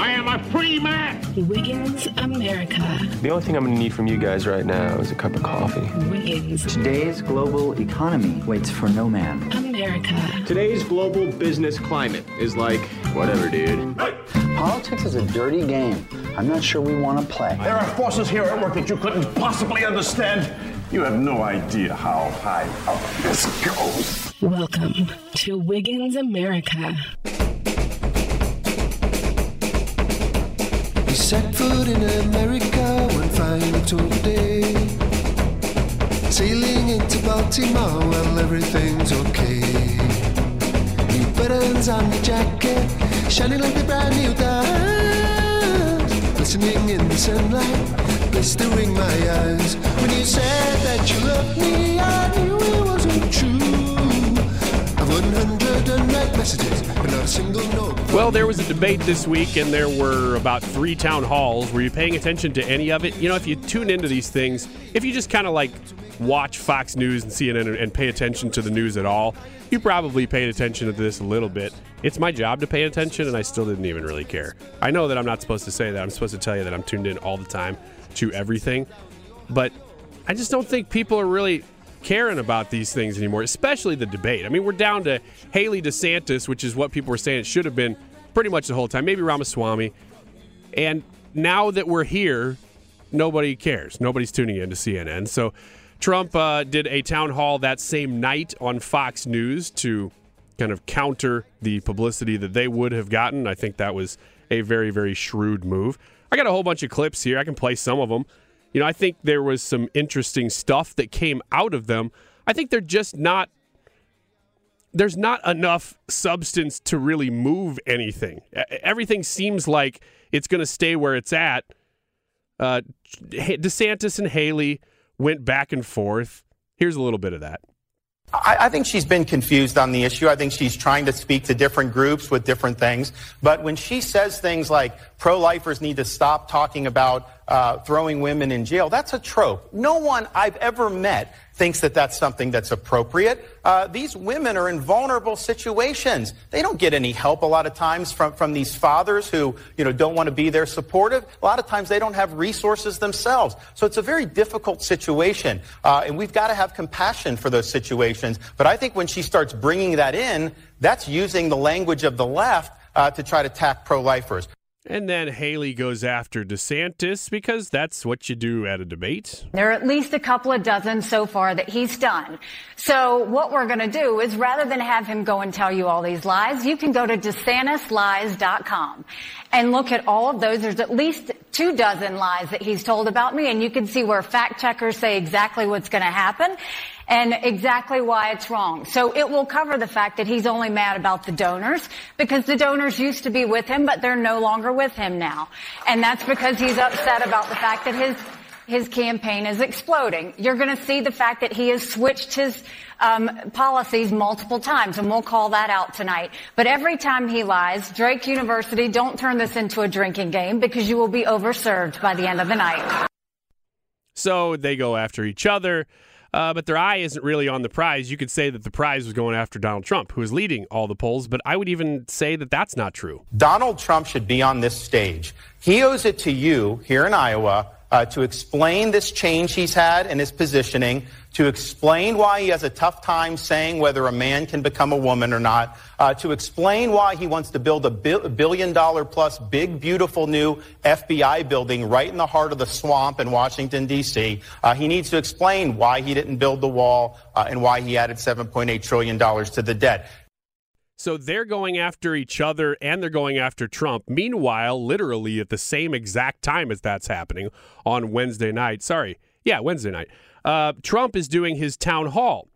I am a free man. Wiggins America. The only thing I'm going to need from you guys right now is a cup of coffee. Wiggins Today's global economy waits for no man. America. Today's global business climate is like, whatever, dude. Politics is a dirty game. I'm not sure we want to play. There are forces here at work that you couldn't possibly understand. You have no idea how high up this goes. Welcome to Wiggins America. We set foot in America one fine October day. Sailing into Baltimore, well, everything's okay. New buttons on your jacket, shining like the brand new diamonds. Glistening in the sunlight, blistering my eyes. When you said that you loved me, I knew it wasn't true. I've 100 unread messages, but not a single note. Well, there was a debate this week, and there were about three town halls. Were you paying attention to any of it? You know, if you tune into these things, if you just kind of like watch Fox News and CNN and pay attention to the news at all, you probably paid attention to this a little bit. It's my job to pay attention, and I still didn't even really care. I know that I'm not supposed to say that. I'm supposed to tell you that I'm tuned in all the time to everything, but I just don't think people are really caring about these things anymore, especially the debate. I mean, we're down to Haley DeSantis, which is what people were saying it should have been pretty much the whole time, maybe Ramaswamy. And now that we're here, nobody cares. Nobody's tuning in to CNN. So Trump uh, did a town hall that same night on Fox News to kind of counter the publicity that they would have gotten. I think that was a very, very shrewd move. I got a whole bunch of clips here. I can play some of them. You know, I think there was some interesting stuff that came out of them. I think they're just not there's not enough substance to really move anything. Everything seems like it's going to stay where it's at. Uh, DeSantis and Haley went back and forth. Here's a little bit of that. I, I think she's been confused on the issue. I think she's trying to speak to different groups with different things. But when she says things like pro lifers need to stop talking about uh, throwing women in jail, that's a trope. No one I've ever met thinks that that's something that's appropriate. Uh, these women are in vulnerable situations. They don't get any help a lot of times from, from these fathers who, you know, don't want to be there supportive. A lot of times they don't have resources themselves. So it's a very difficult situation. Uh, and we've got to have compassion for those situations. But I think when she starts bringing that in, that's using the language of the left uh, to try to attack pro-lifers. And then Haley goes after DeSantis because that's what you do at a debate. There are at least a couple of dozen so far that he's done. So what we're going to do is rather than have him go and tell you all these lies, you can go to DeSantisLies.com and look at all of those. There's at least two dozen lies that he's told about me and you can see where fact checkers say exactly what's going to happen and exactly why it's wrong. So it will cover the fact that he's only mad about the donors because the donors used to be with him, but they're no longer with him now. And that's because he's upset about the fact that his his campaign is exploding. You're going to see the fact that he has switched his um, policies multiple times, and we'll call that out tonight. But every time he lies, Drake University, don't turn this into a drinking game because you will be overserved by the end of the night. So they go after each other. Uh, but their eye isn't really on the prize. You could say that the prize was going after Donald Trump, who is leading all the polls, but I would even say that that's not true. Donald Trump should be on this stage. He owes it to you here in Iowa uh, to explain this change he's had in his positioning, to explain why he has a tough time saying whether a man can become a woman or not, uh, to explain why he wants to build a bi- billion dollar plus big, beautiful new FBI building right in the heart of the swamp in Washington, D.C. Uh, he needs to explain why he didn't build the wall uh, and why he added $7.8 trillion to the debt. So they're going after each other and they're going after Trump. Meanwhile, literally at the same exact time as that's happening on Wednesday night, sorry, yeah, Wednesday night, uh, Trump is doing his town hall.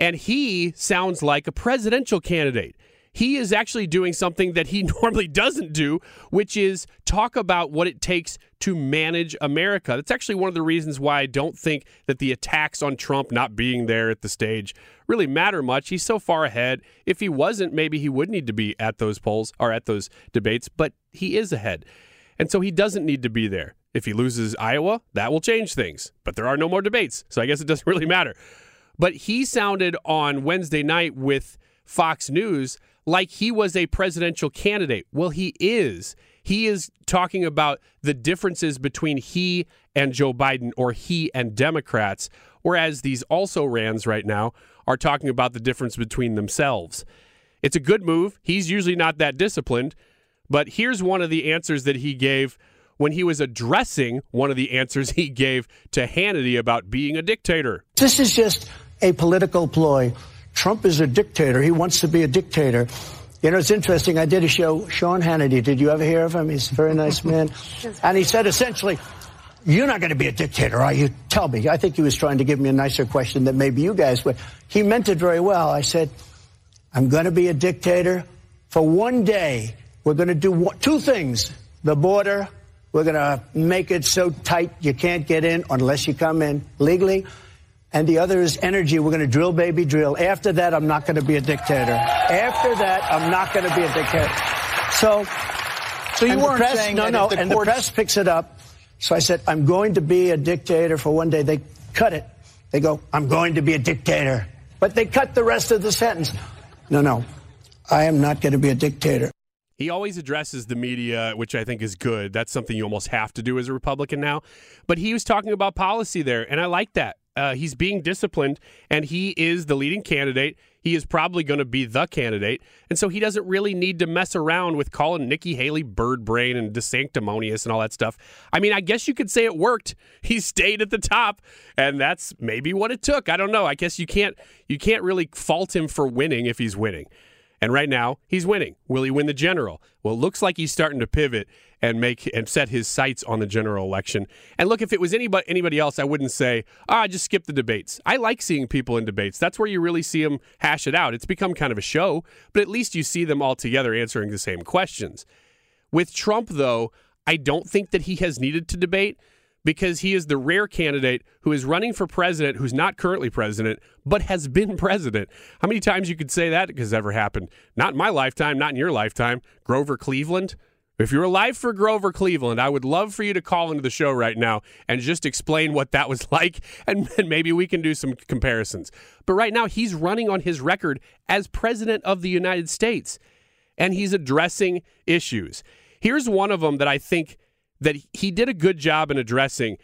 And he sounds like a presidential candidate. He is actually doing something that he normally doesn't do, which is talk about what it takes to manage America. That's actually one of the reasons why I don't think that the attacks on Trump not being there at the stage really matter much. He's so far ahead. If he wasn't, maybe he would need to be at those polls or at those debates, but he is ahead. And so he doesn't need to be there. If he loses Iowa, that will change things. But there are no more debates, so I guess it doesn't really matter. But he sounded on Wednesday night with Fox News like he was a presidential candidate. Well, he is. He is talking about the differences between he and Joe Biden or he and Democrats, whereas these also rans right now are talking about the difference between themselves. It's a good move. He's usually not that disciplined, but here's one of the answers that he gave when he was addressing one of the answers he gave to Hannity about being a dictator. This is just a political ploy. Trump is a dictator. He wants to be a dictator. You know, it's interesting. I did a show, Sean Hannity. Did you ever hear of him? He's a very nice man. And he said essentially, you're not going to be a dictator, are you? Tell me. I think he was trying to give me a nicer question that maybe you guys would. He meant it very well. I said, I'm going to be a dictator for one day. We're going to do two things. The border, we're going to make it so tight you can't get in unless you come in legally and the other is energy. We're going to drill, baby, drill. After that, I'm not going to be a dictator. After that, I'm not going to be a dictator. So, so you weren't press, saying no, that no, the and courts... the press picks it up. So I said, I'm going to be a dictator for one day. They cut it. They go, I'm going to be a dictator, but they cut the rest of the sentence. No, no, I am not going to be a dictator. He always addresses the media, which I think is good. That's something you almost have to do as a Republican now. But he was talking about policy there, and I like that. Uh, he's being disciplined, and he is the leading candidate. He is probably going to be the candidate, and so he doesn't really need to mess around with calling Nikki Haley bird brain and desanctimonious and all that stuff. I mean, I guess you could say it worked. He stayed at the top, and that's maybe what it took. I don't know. I guess you can't you can't really fault him for winning if he's winning. And right now, he's winning. Will he win the general? Well, it looks like he's starting to pivot and make and set his sights on the general election. And look, if it was anybody anybody else, I wouldn't say, "Ah, just skip the debates." I like seeing people in debates. That's where you really see them hash it out. It's become kind of a show, but at least you see them all together answering the same questions. With Trump, though, I don't think that he has needed to debate because he is the rare candidate who is running for president who's not currently president but has been president. How many times you could say that has ever happened? Not in my lifetime, not in your lifetime. Grover Cleveland. If you're alive for Grover Cleveland, I would love for you to call into the show right now and just explain what that was like, and, and maybe we can do some comparisons. But right now, he's running on his record as President of the United States, and he's addressing issues. Here's one of them that I think that he did a good job in addressing.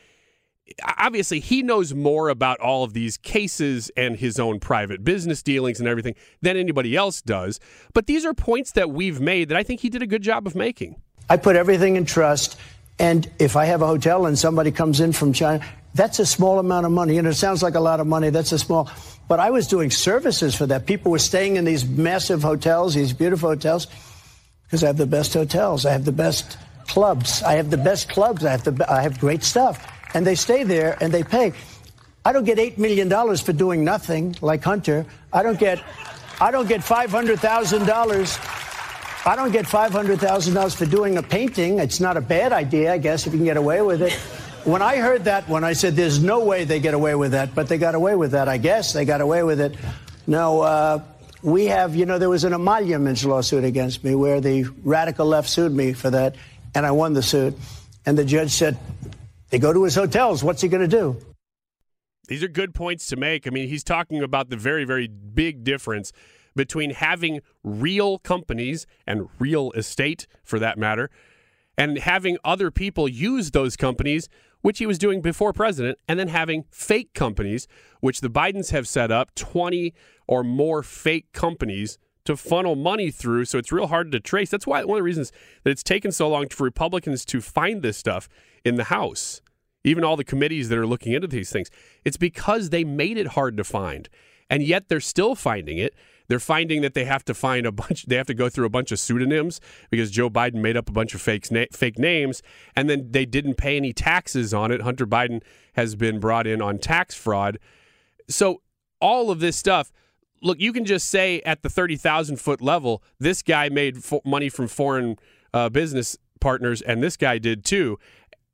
Obviously, he knows more about all of these cases and his own private business dealings and everything than anybody else does. But these are points that we've made that I think he did a good job of making. I put everything in trust. And if I have a hotel and somebody comes in from China, that's a small amount of money. And it sounds like a lot of money. That's a small. But I was doing services for that. People were staying in these massive hotels, these beautiful hotels, because I have the best hotels. I have the best clubs. I have the best clubs. I have the I have great stuff, and they stay there and they pay. I don't get eight million dollars for doing nothing like Hunter. I don't get I don't get five hundred thousand dollars. I don't get five hundred thousand dollars for doing a painting. It's not a bad idea, I guess, if you can get away with it. When I heard that, when I said there's no way they get away with that, but they got away with that, I guess they got away with it. No, uh, we have, you know, there was an emoluments lawsuit against me where the radical left sued me for that and I won the suit. And the judge said, they go to his hotels. What's he going to do? These are good points to make. I mean, he's talking about the very, very big difference between having real companies and real estate, for that matter, and having other people use those companies, which he was doing before president, and then having fake companies, which the Bidens have set up 20 or more fake companies to funnel money through. So it's real hard to trace. That's why one of the reasons that it's taken so long for Republicans to find this stuff in the House, even all the committees that are looking into these things. It's because they made it hard to find. And yet they're still finding it. They're finding that they have to find a bunch. They have to go through a bunch of pseudonyms because Joe Biden made up a bunch of fake na- fake names, and then they didn't pay any taxes on it. Hunter Biden has been brought in on tax fraud. So all of this stuff. Look, you can just say at the thirty thousand foot level, this guy made fo- money from foreign uh, business partners, and this guy did too,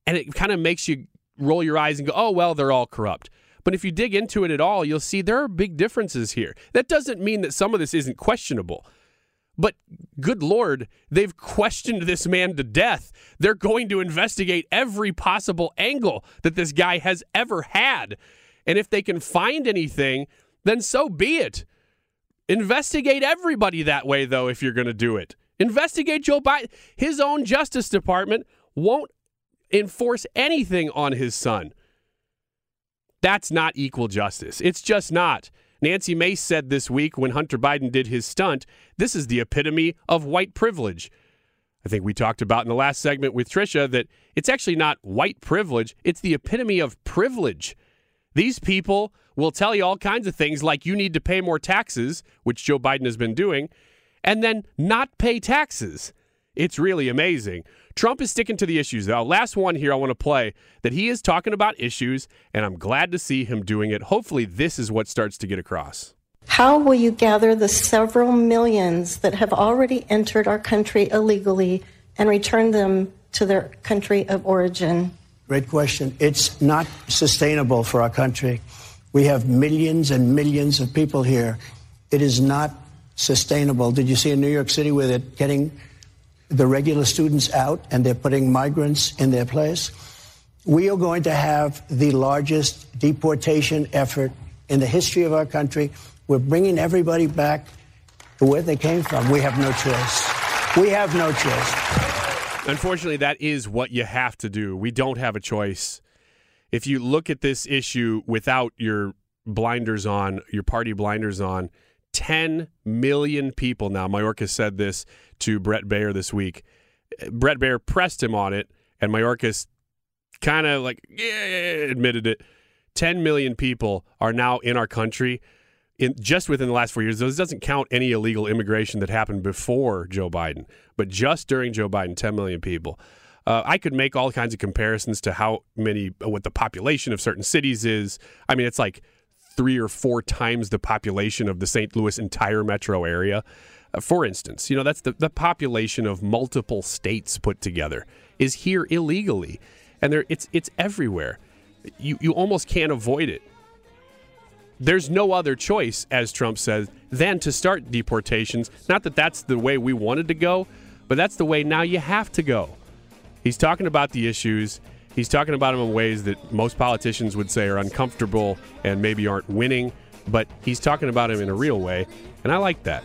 and it kind of makes you roll your eyes and go, "Oh well, they're all corrupt." But if you dig into it at all, you'll see there are big differences here. That doesn't mean that some of this isn't questionable. But good Lord, they've questioned this man to death. They're going to investigate every possible angle that this guy has ever had. And if they can find anything, then so be it. Investigate everybody that way, though, if you're going to do it. Investigate Joe Biden. His own Justice Department won't enforce anything on his son. That's not equal justice. It's just not. Nancy Mace said this week when Hunter Biden did his stunt, this is the epitome of white privilege. I think we talked about in the last segment with Trisha that it's actually not white privilege, it's the epitome of privilege. These people will tell you all kinds of things like you need to pay more taxes, which Joe Biden has been doing, and then not pay taxes. It's really amazing. Trump is sticking to the issues, though. Last one here I want to play that he is talking about issues, and I'm glad to see him doing it. Hopefully, this is what starts to get across. How will you gather the several millions that have already entered our country illegally and return them to their country of origin? Great question. It's not sustainable for our country. We have millions and millions of people here. It is not sustainable. Did you see in New York City with they're getting the regular students out and they're putting migrants in their place? We are going to have the largest deportation effort in the history of our country. We're bringing everybody back to where they came from. We have no choice. We have no choice. Unfortunately, that is what you have to do. We don't have a choice. If you look at this issue without your blinders on, your party blinders on, 10 million people now. Mayorkas said this to Bret Baier this week. Bret Baier pressed him on it, and Mayorkas kind of like yeah, admitted it. 10 million people are now in our country in just within the last four years. This doesn't count any illegal immigration that happened before Joe Biden, but just during Joe Biden, 10 million people. Uh, I could make all kinds of comparisons to how many, what the population of certain cities is. I mean, it's like three or four times the population of the St. Louis entire metro area. Uh, for instance, you know, that's the, the population of multiple states put together is here illegally. And there, it's, it's everywhere. You, you almost can't avoid it. There's no other choice, as Trump says, than to start deportations. Not that that's the way we wanted to go, but that's the way now you have to go. He's talking about the issues. He's talking about them in ways that most politicians would say are uncomfortable and maybe aren't winning, but he's talking about them in a real way, and I like that.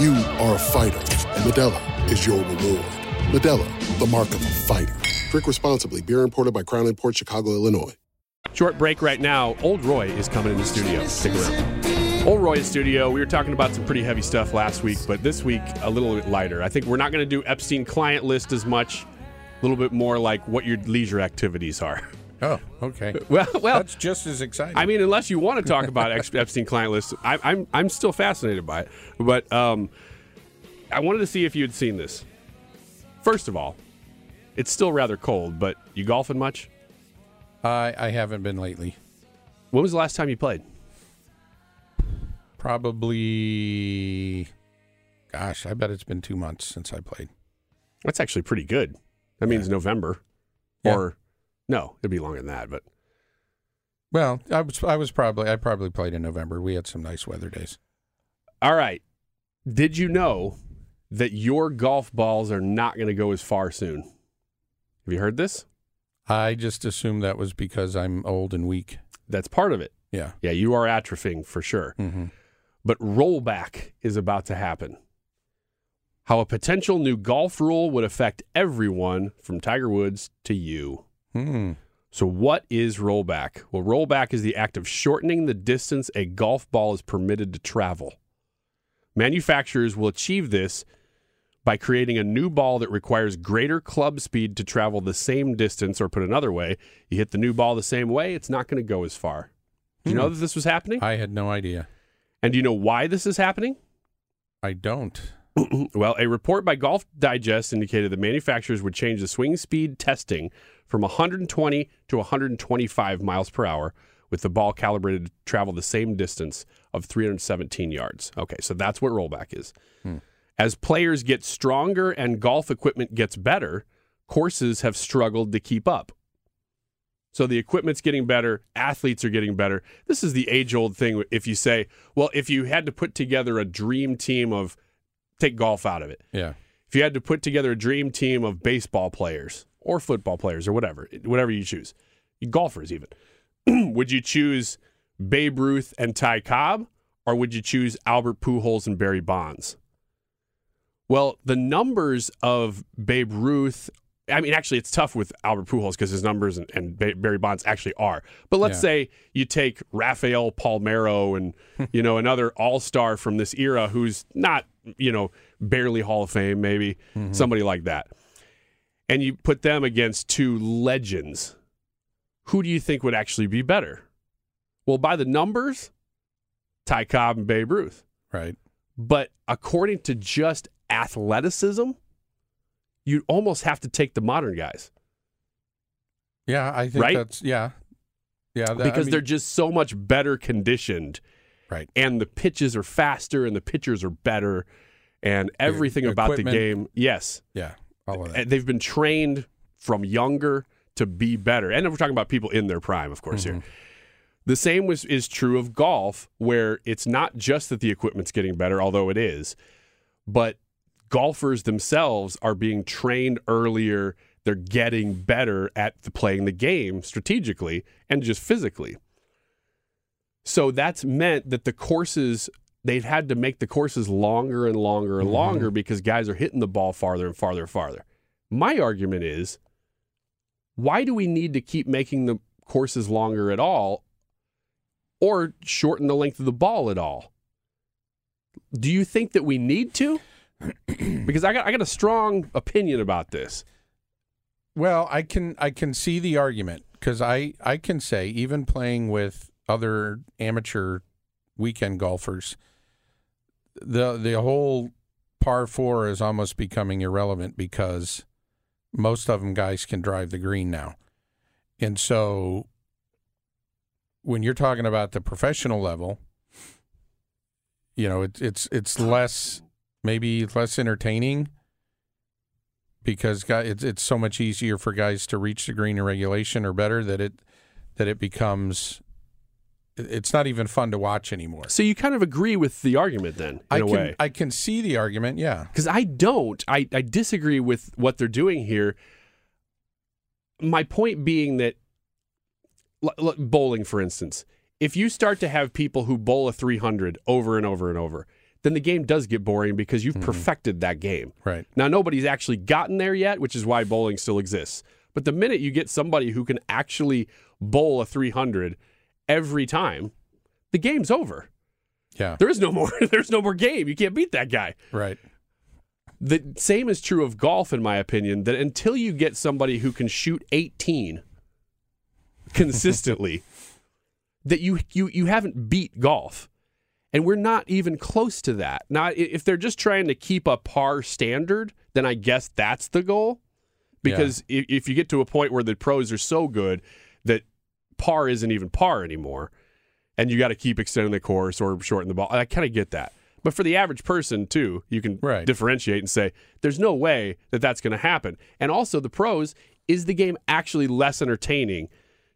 You are a fighter, and Modelo is your reward. Modelo, the mark of a fighter. Drink responsibly. Beer imported by Crown Port Chicago, Illinois. Short break right now. Old Roy is coming in the studio. Stick around. Old Roy studio. We were talking about some pretty heavy stuff last week, but this week a little bit lighter. I think we're not going to do Epstein client list as much. A little bit more like what your leisure activities are. Oh, okay. Well, well, that's just as exciting. I mean, unless you want to talk about Epstein client list, I, I'm I'm still fascinated by it. But um, I wanted to see if you had seen this. First of all, it's still rather cold, but you golfing much? I I haven't been lately. When was the last time you played? Probably, gosh, I bet it's been two months since I played. That's actually pretty good. That means November, Yeah. or no, it'd be longer than that. But Well, I was I was probably I probably played in November. We had some nice weather days. all right, did you know that your golf balls are not going to go as far soon? Have you heard this? I just assumed that was because I'm old and weak. That's part of it. Yeah. Yeah, you are atrophying for sure. Mm-hmm. But rollback is about to happen. How a potential new golf rule would affect everyone from Tiger Woods to you. Hmm. So, what is rollback? Well, rollback is the act of shortening the distance a golf ball is permitted to travel. Manufacturers will achieve this by creating a new ball that requires greater club speed to travel the same distance, or put another way, you hit the new ball the same way, it's not going to go as far. Do you know Hmm. that this was happening? I had no idea. And do you know why this is happening? I don't. well, a report by Golf Digest indicated that manufacturers would change the swing speed testing from 120 to 125 miles per hour, with the ball calibrated to travel the same distance of 317 yards. Okay, so that's what rollback is. Hmm. As players get stronger and golf equipment gets better, courses have struggled to keep up. So the equipment's getting better, athletes are getting better. This is the age old thing. If you say, well, if you had to put together a dream team of, take golf out of it. Yeah. If you had to put together a dream team of baseball players or football players or whatever, whatever you choose, golfers even, would you choose Babe Ruth and Ty Cobb or would you choose Albert Pujols and Barry Bonds? Well, the numbers of Babe Ruth, I mean, actually, it's tough with Albert Pujols because his numbers and, and Ba- Barry Bonds actually are. But let's Yeah. say you take Rafael Palmeiro and, you know, another all star from this era who's not, you know, barely Hall of Fame, maybe mm-hmm. somebody like that. And you put them against two legends. Who do you think would actually be better? Well, by the numbers, Ty Cobb and Babe Ruth. Right. But according to just athleticism, you almost have to take the modern guys Yeah, I think Right? that's yeah. Yeah, that, I because mean, they're just so much better conditioned. Right. And the pitches are faster and the pitchers are better and everything about the game. Yes. yeah, all of that. And They've been trained from younger to be better. And we're talking about people in their prime, of course, Mm-hmm. here. The same was, is true of golf, where it's not just that the equipment's getting better, although it is, but golfers themselves are being trained earlier. They're getting better at the, playing the game strategically and just physically. So that's meant that the courses, they've had to make the courses longer and longer and Mhm. longer because guys are hitting the ball farther and farther and farther. My argument is why do we need to keep making the courses longer at all or shorten the length of the ball at all? Do you think that we need to? because I got I got a strong opinion about this. Well, I can I can see the argument because I I can say even playing with other amateur weekend golfers, the the whole par four is almost becoming irrelevant because most of them guys can drive the green now, and so when you're talking about the professional level, you know it's it's it's less maybe less entertaining because guy it's it's so much easier for guys to reach the green in regulation or better that it that it becomes it's not even fun to watch anymore. So you kind of agree with the argument then, in I a can way. I can see the argument, yeah. Because I don't. I, I disagree with what they're doing here. My point being that, l- l- bowling, for instance, if you start to have people who bowl a 300 over and over and over, then the game does get boring because you've mm-hmm. perfected that game. Right. Now, nobody's actually gotten there yet, which is why bowling still exists. But the minute you get somebody who can actually bowl a 300 every time, the game's over. Yeah. There is no more. There's no more game. You can't beat that guy. Right. The same is true of golf, in my opinion. That until you get somebody who can shoot 18 consistently, that you you you haven't beat golf, and we're not even close to that. Now, if they're just trying to keep a par standard, then I guess that's the goal. Because if, if you get to a point where the pros are so good par isn't even par anymore, and you got to keep extending the course or shorten the ball, I kind of get that. But for the average person too, you can differentiate and say there's no way that that's going to happen. And also the pros is the game actually less entertaining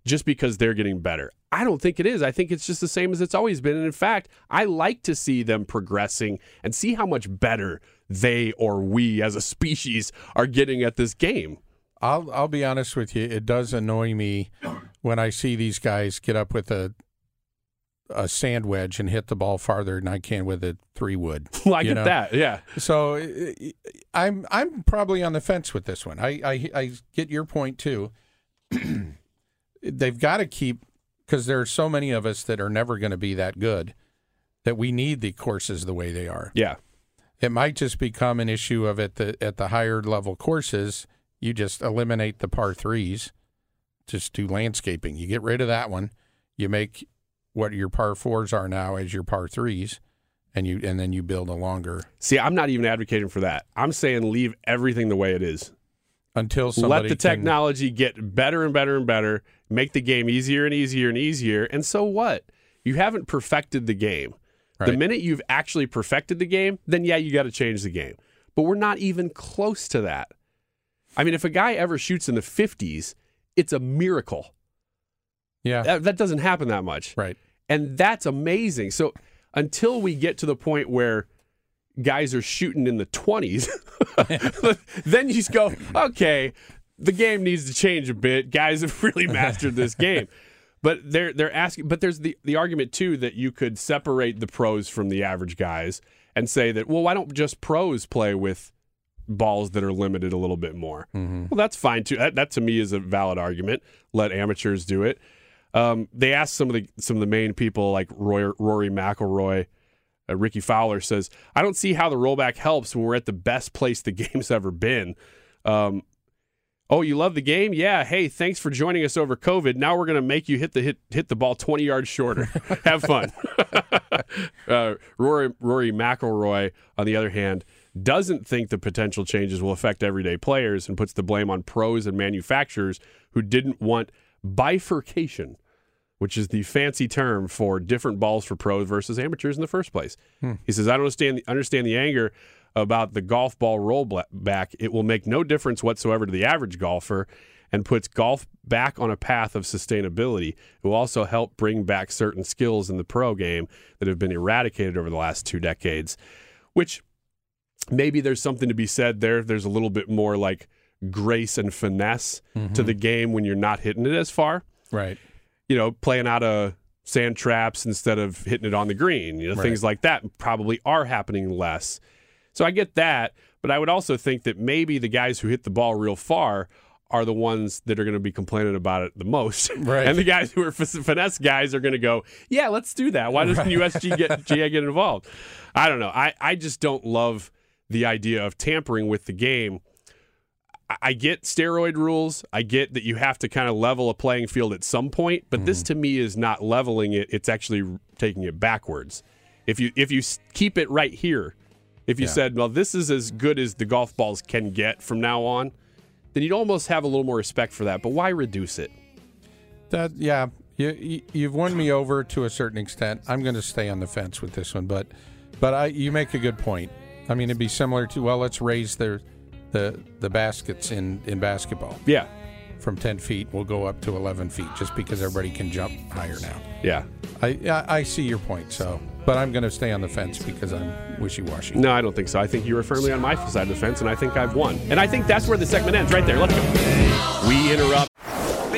just because they're getting better. I don't think it is. I think it's just the same as it's always been. And in fact, I like to see them progressing and see how much better they or we as a species are getting at this game. I'll I'll be honest with you. It does annoy me when I see these guys get up with a a sand wedge and hit the ball farther than I can with a three wood. Well, I get that, yeah. So I'm I'm probably on the fence with this one. I I, I get your point too. They've got to keep because there are so many of us that are never going to be that good that we need the courses the way they are. Yeah. It might just become an issue of at the at the higher level courses, you just eliminate the par threes, just do landscaping. You get rid of that one. You make what your par fours are now as your par threes, and you and then you build a longer See, I'm not even advocating for that. I'm saying leave everything the way it is. until somebody Let the can- technology get better and better and better, make the game easier and easier and easier. And so what? You haven't perfected the game. The minute you've actually perfected the game, then yeah, you got to change the game. But we're not even close to that. I mean, if a guy ever shoots in the 50s, it's a miracle. Yeah. That, that doesn't happen that much. Right. And that's amazing. So until we get to the point where guys are shooting in the 20s, then you just go, okay, the game needs to change a bit. Guys have really mastered this game. But they're they're asking but there's the, the argument too that you could separate the pros from the average guys and say that, well, why don't just pros play with balls that are limited a little bit more? Well, that's fine too. That, that to me is a valid argument. Let amateurs do it. Um, they asked some of the some of the main people like Roy, Rory McIlroy, uh, Rickie Fowler says, "I don't see how the rollback helps when we're at the best place the game's ever been." Um, oh, you love the game? Yeah. Hey, thanks for joining us over COVID. Now we're gonna make you hit the hit hit the ball twenty yards shorter. Have fun. uh, Rory Rory McIlroy, on the other hand, doesn't think the potential changes will affect everyday players and puts the blame on pros and manufacturers who didn't want bifurcation, which is the fancy term for different balls for pros versus amateurs in the first place. Hmm. He says, I don't understand, understand the anger about the golf ball rollback. It will make no difference whatsoever to the average golfer and puts golf back on a path of sustainability. It will also help bring back certain skills in the pro game that have been eradicated over the last two decades, which maybe there's something to be said there. There's a little bit more like grace and finesse to mm-hmm. the game when you're not hitting it as far. Right. You know, playing out of sand traps instead of hitting it on the green. You know, Right. things like that probably are happening less. So I get that, but I would also think that maybe the guys who hit the ball real far are the ones that are going to be complaining about it the most. Right. and the guys who are f- finesse guys are going to go, yeah, let's do that. Why doesn't USG get get involved? I don't know. I, I just don't love the idea of tampering with the game. I- get steroid rules. I get that you have to kind of level a playing field at some point, but this mm-hmm. to me is not leveling it. It's actually taking it backwards. If you if you keep it right here, if you Yeah. said, "Well, this is as good as the golf balls can get from now on," then you'd almost have a little more respect for that. But why reduce it? That yeah, you you've won me over to a certain extent. I'm going to stay on the fence with this one, but but I you make a good point. I mean, it'd be similar to well, let's raise the the the baskets in in basketball. Yeah. from 10 feet we'll go up to 11 feet just because everybody can jump higher now. Yeah. I I, I see your point. So, but I'm going to stay on the fence because I'm wishy-washy. No, I don't think so. I think you were firmly on my side of the fence, and I think I've won. And I think that's where the segment ends, right there. Let's go. We interrupt.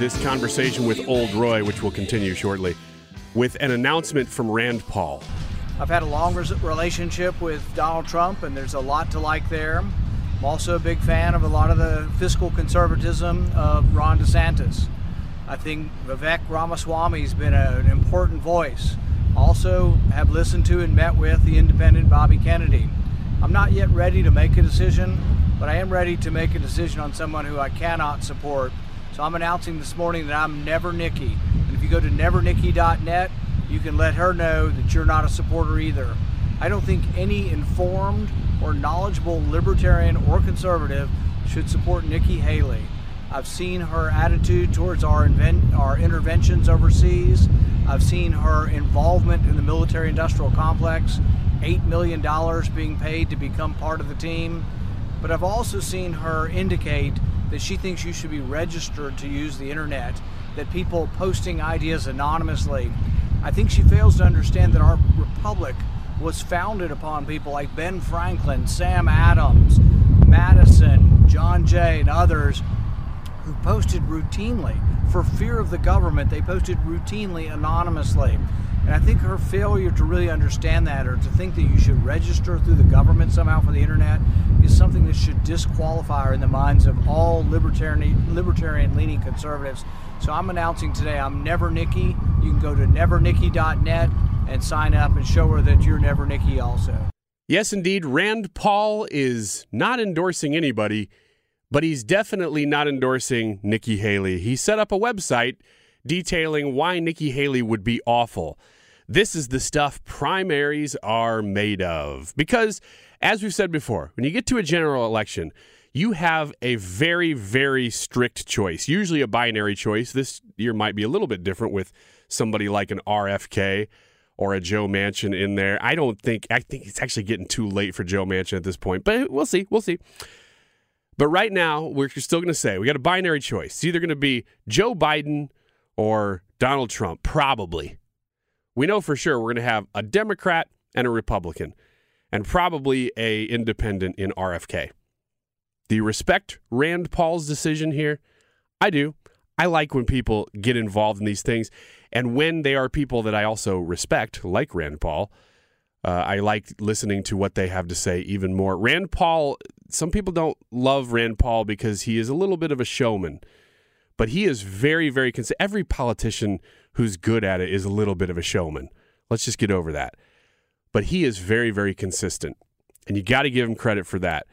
This conversation with Old Roy, which will continue shortly, with an announcement from Rand Paul. I've had a long relationship with Donald Trump, and there's a lot to like there. I'm also a big fan of a lot of the fiscal conservatism of Ron DeSantis. I think Vivek Ramaswamy has been a- an important voice. Also, have listened to and met with the independent Bobby Kennedy. I'm not yet ready to make a decision, but I am ready to make a decision on someone who I cannot support. So I'm announcing this morning that I'm Never Nikki. And if you go to nevernikki.net, you can let her know that you're not a supporter either. I don't think any informed or knowledgeable libertarian or conservative should support Nikki Haley. I've seen her attitude towards our invent, our interventions overseas. I've seen her involvement in the military-industrial complex, eight million dollars being paid to become part of the team. But I've also seen her indicate that she thinks you should be registered to use the internet, that people posting ideas anonymously. I think she fails to understand that our republic was founded upon people like Ben Franklin, Sam Adams, Madison, John Jay, and others who posted routinely. For fear of the government, they posted routinely anonymously. And I think her failure to really understand that or to think that you should register through the government somehow for the internet is something that should disqualify her in the minds of all libertarian libertarian leaning conservatives. So I'm announcing today I'm Never Nikki. You can go to nevernikki.net and sign up and show her that you're Never Nikki also. Yes, indeed, Rand Paul is not endorsing anybody, but he's definitely not endorsing Nikki Haley. He set up a website detailing why Nikki Haley would be awful. This is the stuff primaries are made of. Because, as we've said before, when you get to a general election, you have a very, very strict choice, usually a binary choice. This year might be a little bit different with somebody like an RFK or a Joe Manchin in there. I don't think, I think it's actually getting too late for Joe Manchin at this point, but we'll see. We'll see. But right now, we're still going to say we got a binary choice. It's either going to be Joe Biden or Donald Trump, probably. We know for sure we're going to have a Democrat and a Republican, and probably a independent in RFK. Do you respect Rand Paul's decision here? I do. I like when people get involved in these things, and when they are people that I also respect, like Rand Paul. Uh, I like listening to what they have to say even more. Rand Paul, some people don't love Rand Paul because he is a little bit of a showman, but he is very, very consistent. Every politician who's good at it is a little bit of a showman. Let's just get over that. But he is very, very consistent, and you got to give him credit for that.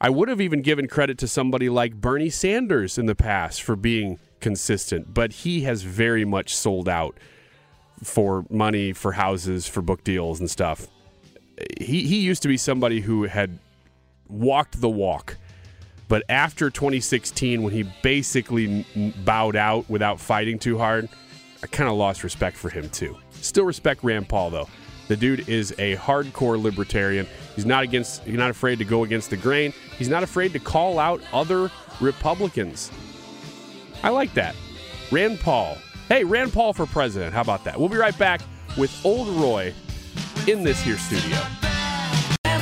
I would have even given credit to somebody like Bernie Sanders in the past for being consistent, but he has very much sold out for money, for houses, for book deals and stuff. He he used to be somebody who had walked the walk, but after 2016, when he basically bowed out without fighting too hard, I kind of lost respect for him too. Still respect Rand Paul though. The dude is a hardcore libertarian. He's not against. He's not afraid to go against the grain. He's not afraid to call out other Republicans. I like that. Rand Paul. Hey, Rand Paul for president. How about that? We'll be right back with Old Roy in this here studio.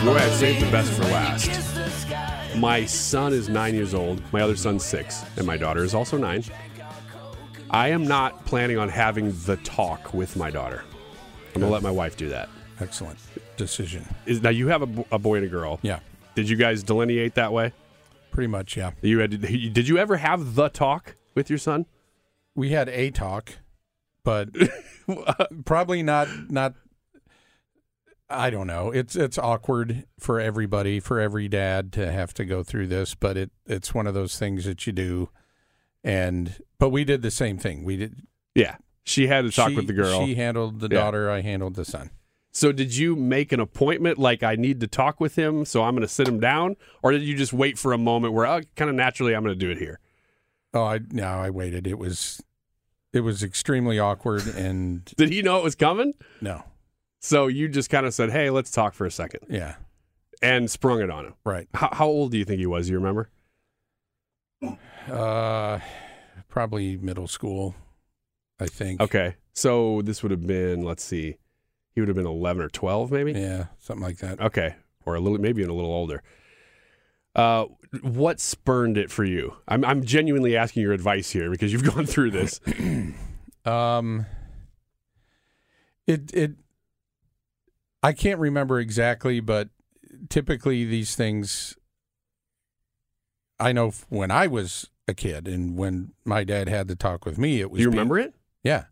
Roy, I saved the best for last. My son is nine years old. My other son's six, and my daughter is also nine. I am not planning on having the talk with my daughter. I'm gonna let my wife do that. Excellent decision. Is now you have a, a boy and a girl. Yeah. Did you guys delineate that way? Pretty much, yeah. You had. Did you ever have the talk with your son? We had a talk, but probably not not I don't know. It's it's awkward for everybody, for every dad to have to go through this, but it it's one of those things that you do and but we did the same thing. We did. Yeah, she had to talk she- with the girl. She handled the Yeah. daughter. I handled the son. So did you make an appointment like I need to talk with him, so I'm going to sit him down, or did you just wait for a moment where oh, kind of naturally I'm going to do it here? Oh, I no, I waited. It was, it was extremely awkward, and Did he know it was coming? no, So you just kind of said, "Hey, let's talk for a second. yeah, and sprung it on him. right. How, how old do you think he was? You remember? Uh, probably middle school, I think. Okay, so this would have been let's see, he would have been 11 or 12, maybe. Yeah, something like that. Okay, or a little, maybe even a little older. Uh, what spurned it for you? I'm I'm genuinely asking your advice here because you've gone through this. Um, it it. I can't remember exactly, but typically these things. I know when I was a kid and when my dad had to talk with me, it was. You be- remember it? Yeah,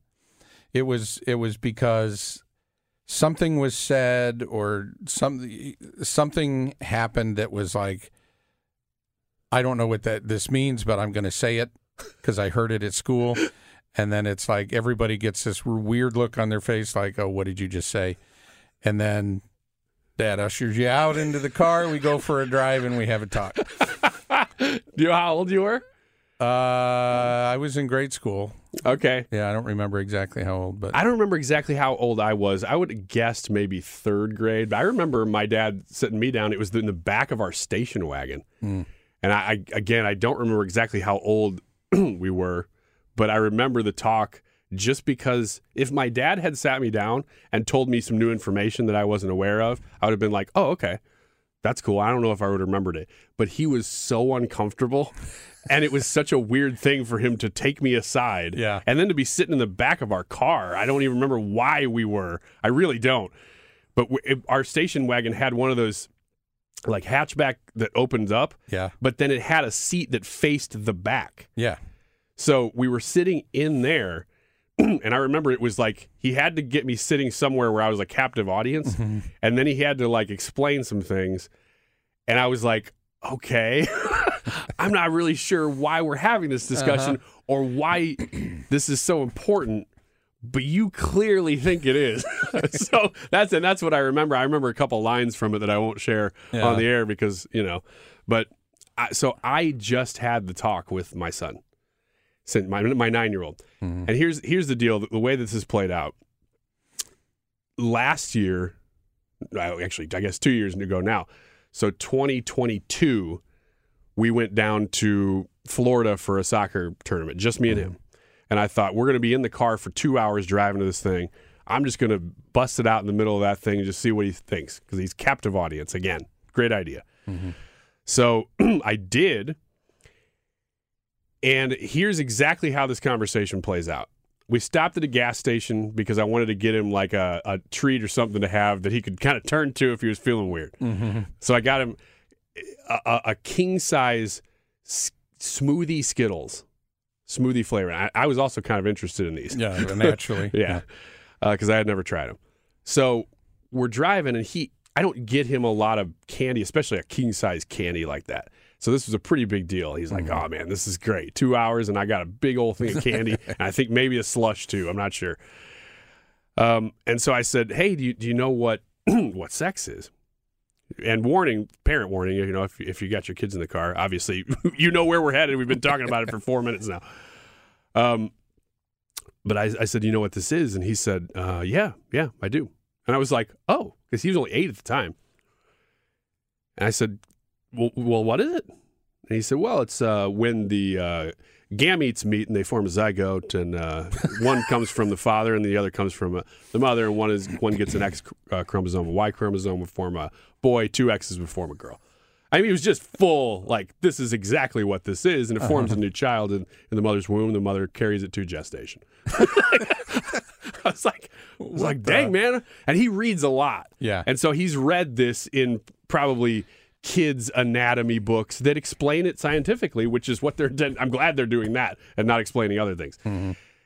it was. It was because something was said or something something happened that was like. I don't know what that this means, but I'm going to say it because I heard it at school. And then it's like everybody gets this weird look on their face, like, "Oh, what did you just say?" And then Dad ushers you out into the car. We go for a drive and we have a talk. Do you know how old you were? Uh, I was in grade school. Okay. Yeah, I don't remember exactly how old, but I don't remember exactly how old I was. I would have guessed maybe third grade. But I remember my dad sitting me down. It was in the back of our station wagon. Hmm. And I, I again, I don't remember exactly how old we were, but I remember the talk just because if my dad had sat me down and told me some new information that I wasn't aware of, I would have been like, oh, okay, that's cool. I don't know if I would have remembered it. But he was so uncomfortable. And it was such a weird thing for him to take me aside. Yeah. And then to be sitting in the back of our car. I don't even remember why we were. I really don't. But w- it, our station wagon had one of those like hatchback that opens up. Yeah. But then it had a seat that faced the back. yeah, So we were sitting in there, and I remember it was like he had to get me sitting somewhere where I was a captive audience, mm-hmm. and then he had to like explain some things, and I was like, okay, I'm not really sure why we're having this uh-huh. discussion or why this is so important. But you clearly think it is, so that's and that's what I remember. I remember a couple lines from it that I won't share Yeah. on the air because you know. But I, so I just had the talk with my son, since my my nine year old, mm-hmm. and here's here's the deal: the way this has played out. Last year, actually, I guess two years ago now, so 2022, we went down to Florida for a soccer tournament, just me and him. Mm-hmm. And I thought we're going to be in the car for two hours driving to this thing. I'm just going to bust it out in the middle of that thing and just see what he thinks because he's captive audience again. Great idea. Mm-hmm. So I did. And here's exactly how this conversation plays out. We stopped at a gas station because I wanted to get him like a, a treat or something to have that he could kind of turn to if he was feeling weird. Mm-hmm. So I got him a, a, king size s- smoothie Skittles, smoothie flavor. I, I was also kind of interested in these. yeah, naturally. yeah, because uh, I had never tried them. So we're driving, and he, I don't get him a lot of candy, especially a king size candy like that. So this was a pretty big deal. He's like, "Oh man, this is great! Two hours, and I got a big old thing of candy, and I think maybe a slush too. I'm not sure." Um, and so I said, "Hey, do you, do you know what what sex is?" And warning, parent warning, you know, if if you got your kids in the car, obviously you know where we're headed. We've been talking about it for four minutes now. Um, but I, I said, you know what this is? And he said, uh, yeah, yeah, I do. And I was like, oh, because he was only eight at the time. And I said, well, well what is it? And he said, well, it's uh, when the uh, gametes meet and they form a zygote, and uh, one comes from the father and the other comes from uh, the mother, and one is one gets an X uh, chromosome, a Y chromosome would form a boy, two X's would form a girl. I mean, it was just full, like, this is exactly what this is, and it forms a new child in, in the mother's womb. The mother carries it to gestation. I was like, I was like, dang, man. And he reads a lot. Yeah. And so he's read this in probably kids' anatomy books that explain it scientifically, which is what they're. I'm glad they're doing that and not explaining other things.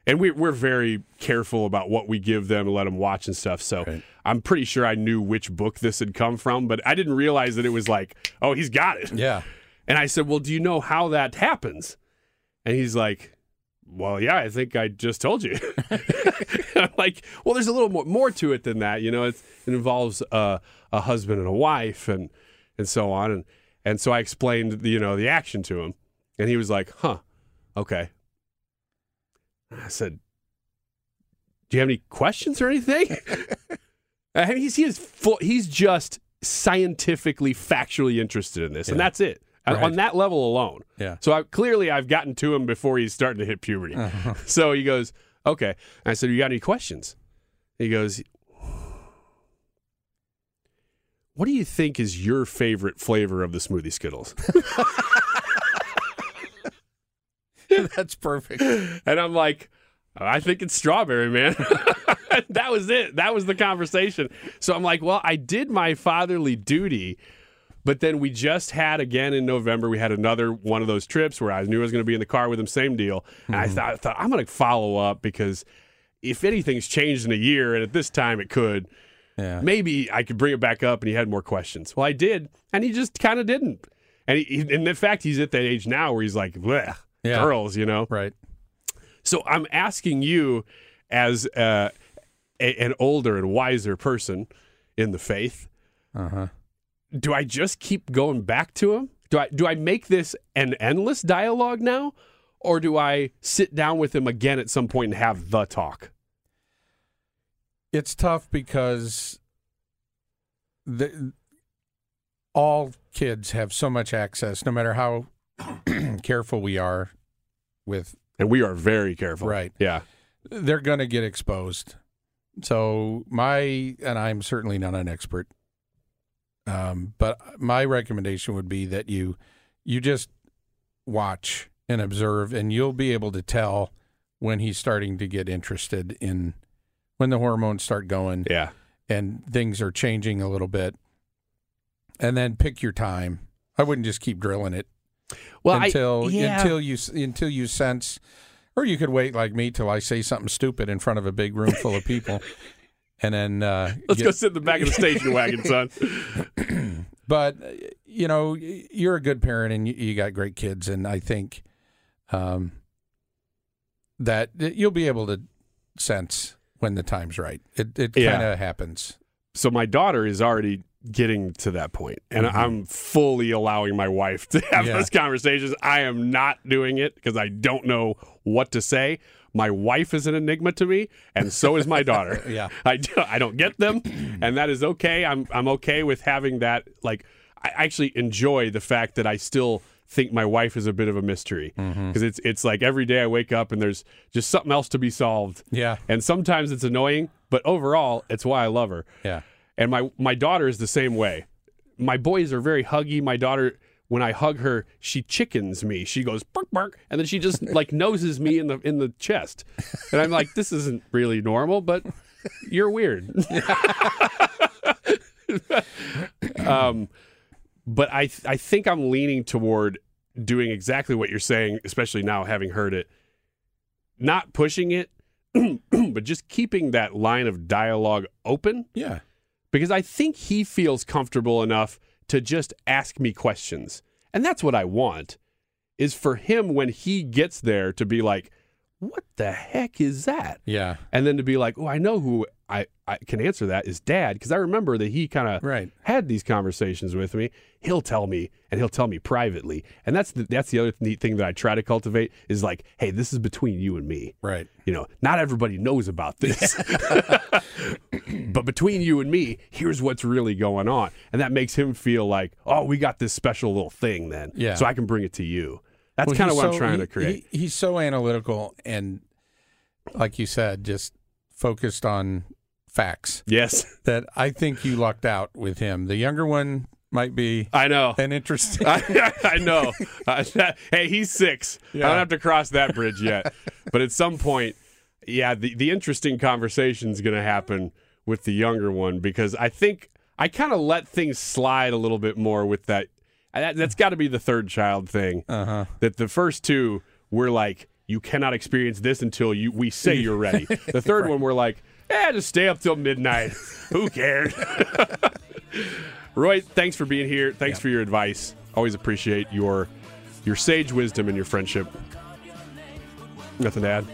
And we, we're very careful about what we give them and let them watch and stuff. So I'm pretty sure I knew which book this had come from, but I didn't realize that it was like, oh, he's got it. Yeah. And I said, well, do you know how that happens? And he's like, well, yeah, I think I just told you. I'm like, well, there's a little more, more to it than that. You know, it's, it involves uh, a husband and a wife and, and so on. And, and so I explained, the, you know, the action to him. And he was like, huh, okay. I said, do you have any questions or anything? Mean, he's, he is full, he's just scientifically, factually interested in this. And that's it. On- Right. On that level alone. Yeah. So I, clearly, I've gotten to him before he's starting to hit puberty. Uh-huh. So he goes, "Okay." And I said, "You got any questions?" He goes, "What do you think is your favorite flavor of the smoothie Skittles?" That's perfect. and I'm like, "I think it's strawberry, man." that was it. That was the conversation. So I'm like, "Well, I did my fatherly duty." But then we just had again in November, we had another one of those trips where I knew I was going to be in the car with him, same deal. And I mm-hmm. thought, I thought I'm going to follow up because if anything's changed in a year, and at this time it could, Yeah. maybe I could bring it back up and he had more questions. Well, I did, and he just kind of didn't. And, he, and in fact, he's at that age now where he's like, Yeah. girls, you know? Right. So I'm asking you, as uh, a, an older and wiser person in the faith, Uh huh. do I just keep going back to him? Do I do I make this an endless dialogue now, or do I sit down with him again at some point and have the talk? It's tough because the all kids have so much access, no matter how careful we are with And we are very careful, Right. Yeah. they're going to get exposed. So my and I'm certainly not an expert, um, but my recommendation would be that you you just watch and observe, and you'll be able to tell when he's starting to get interested in when the hormones start going, Yeah. and things are changing a little bit, and then pick your time. I wouldn't just keep drilling it Well, I- until yeah. until you until you sense, or you could wait like me till I say something stupid in front of a big room full of people, and then uh, Let's get- go sit in the back of the station wagon, son. But you know, you're a good parent and you, you got great kids, and I think um, that you'll be able to sense when the time's right. It it Yeah. kind of happens. So my daughter is already getting to that point, and Mhm. I'm fully allowing my wife to have Yeah. those conversations. I am not doing it because I don't know what to say. My wife is an enigma to me, and so is my daughter. Yeah. I, do, I don't get them, and that is okay. I'm I'm okay with having that. Like, I actually enjoy the fact that I still think my wife is a bit of a mystery Mm-hmm. because it's it's like every day I wake up and there's just something else to be solved. Yeah. and sometimes it's annoying, but overall, it's why I love her. Yeah. And my my daughter is the same way. My boys are very huggy. My daughter, when I hug her, she chickens me. She goes bark bark, and then she just like noses me in the in the chest. And I'm like, this isn't really normal, but you're weird. um, but I I think I'm leaning toward doing exactly what you're saying, especially now having heard it. Not pushing it, but just keeping that line of dialogue open Yeah. because I think he feels comfortable enough to just ask me questions. And that's what I want is for him when he gets there to be like, what the heck is that? Yeah. And then to be like, oh, I know who I, I can answer that is dad. Because I remember that he kind of Right. had these conversations with me. He'll tell me and he'll tell me privately. And that's the, that's the other neat thing that I try to cultivate is like, hey, this is between you and me. Right. You know, not everybody knows about this. but between you and me, here's what's really going on. And that makes him feel like, oh, we got this special little thing then. Yeah. So I can bring it to you. That's Well, kind of what I'm trying he- to create. he- he's so analytical and, like you said, just focused on facts. yes. That I think you lucked out with him. The younger one might be I know. an interesting. I, I know. Uh, hey, he's six. I don't have to cross that bridge yet. but at some point, yeah, the, the interesting conversation is going to happen with the younger one because I think I kind of let things slide a little bit more with that. that that's got to be the third child thing. Uh-huh. That the first two, we're like, you cannot experience this until you we say you're ready. The third one, we're like, eh, just stay up till midnight. Who cares? Roy, thanks for being here. Thanks for your advice. Always appreciate your your sage wisdom and your friendship. Nothing to add.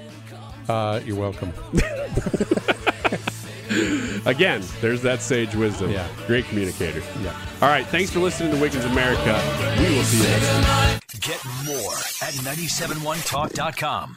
Uh, you're welcome. Again, there's that sage wisdom. Yeah. Great communicator. Yeah. All right. Thanks for listening to Wiggins America. We will see you next time. Get more at 971talk.com.